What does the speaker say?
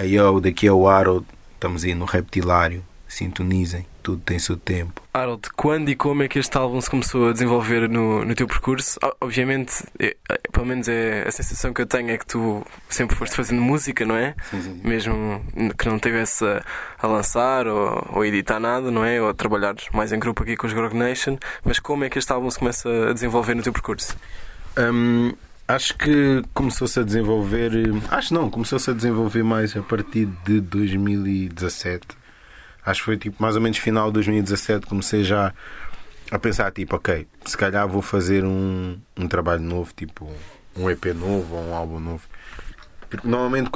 Aí eu, daqui é o Harold, estamos aí no Reptilário. Sintonizem, tudo tem seu tempo. Harold, quando e como é que este álbum se começou a desenvolver no, no teu percurso? Obviamente, é- é- pelo menos é a sensação que eu tenho é que tu sempre foste fazendo música, não é? Mesmo que não tivesse a, a lançar ou, ou editar nada, não é? Ou a trabalhar mais em grupo aqui com os Grog Nation. Mas como é que este álbum se começa a desenvolver no teu percurso? Hum, acho que começou-se a desenvolver. Acho não, começou-se a desenvolver mais a partir de 2017. Acho que foi tipo mais ou menos final de 2017. Comecei já a pensar, tipo, ok, se calhar vou fazer um, um trabalho novo, tipo um EP novo ou um álbum novo. Porque normalmente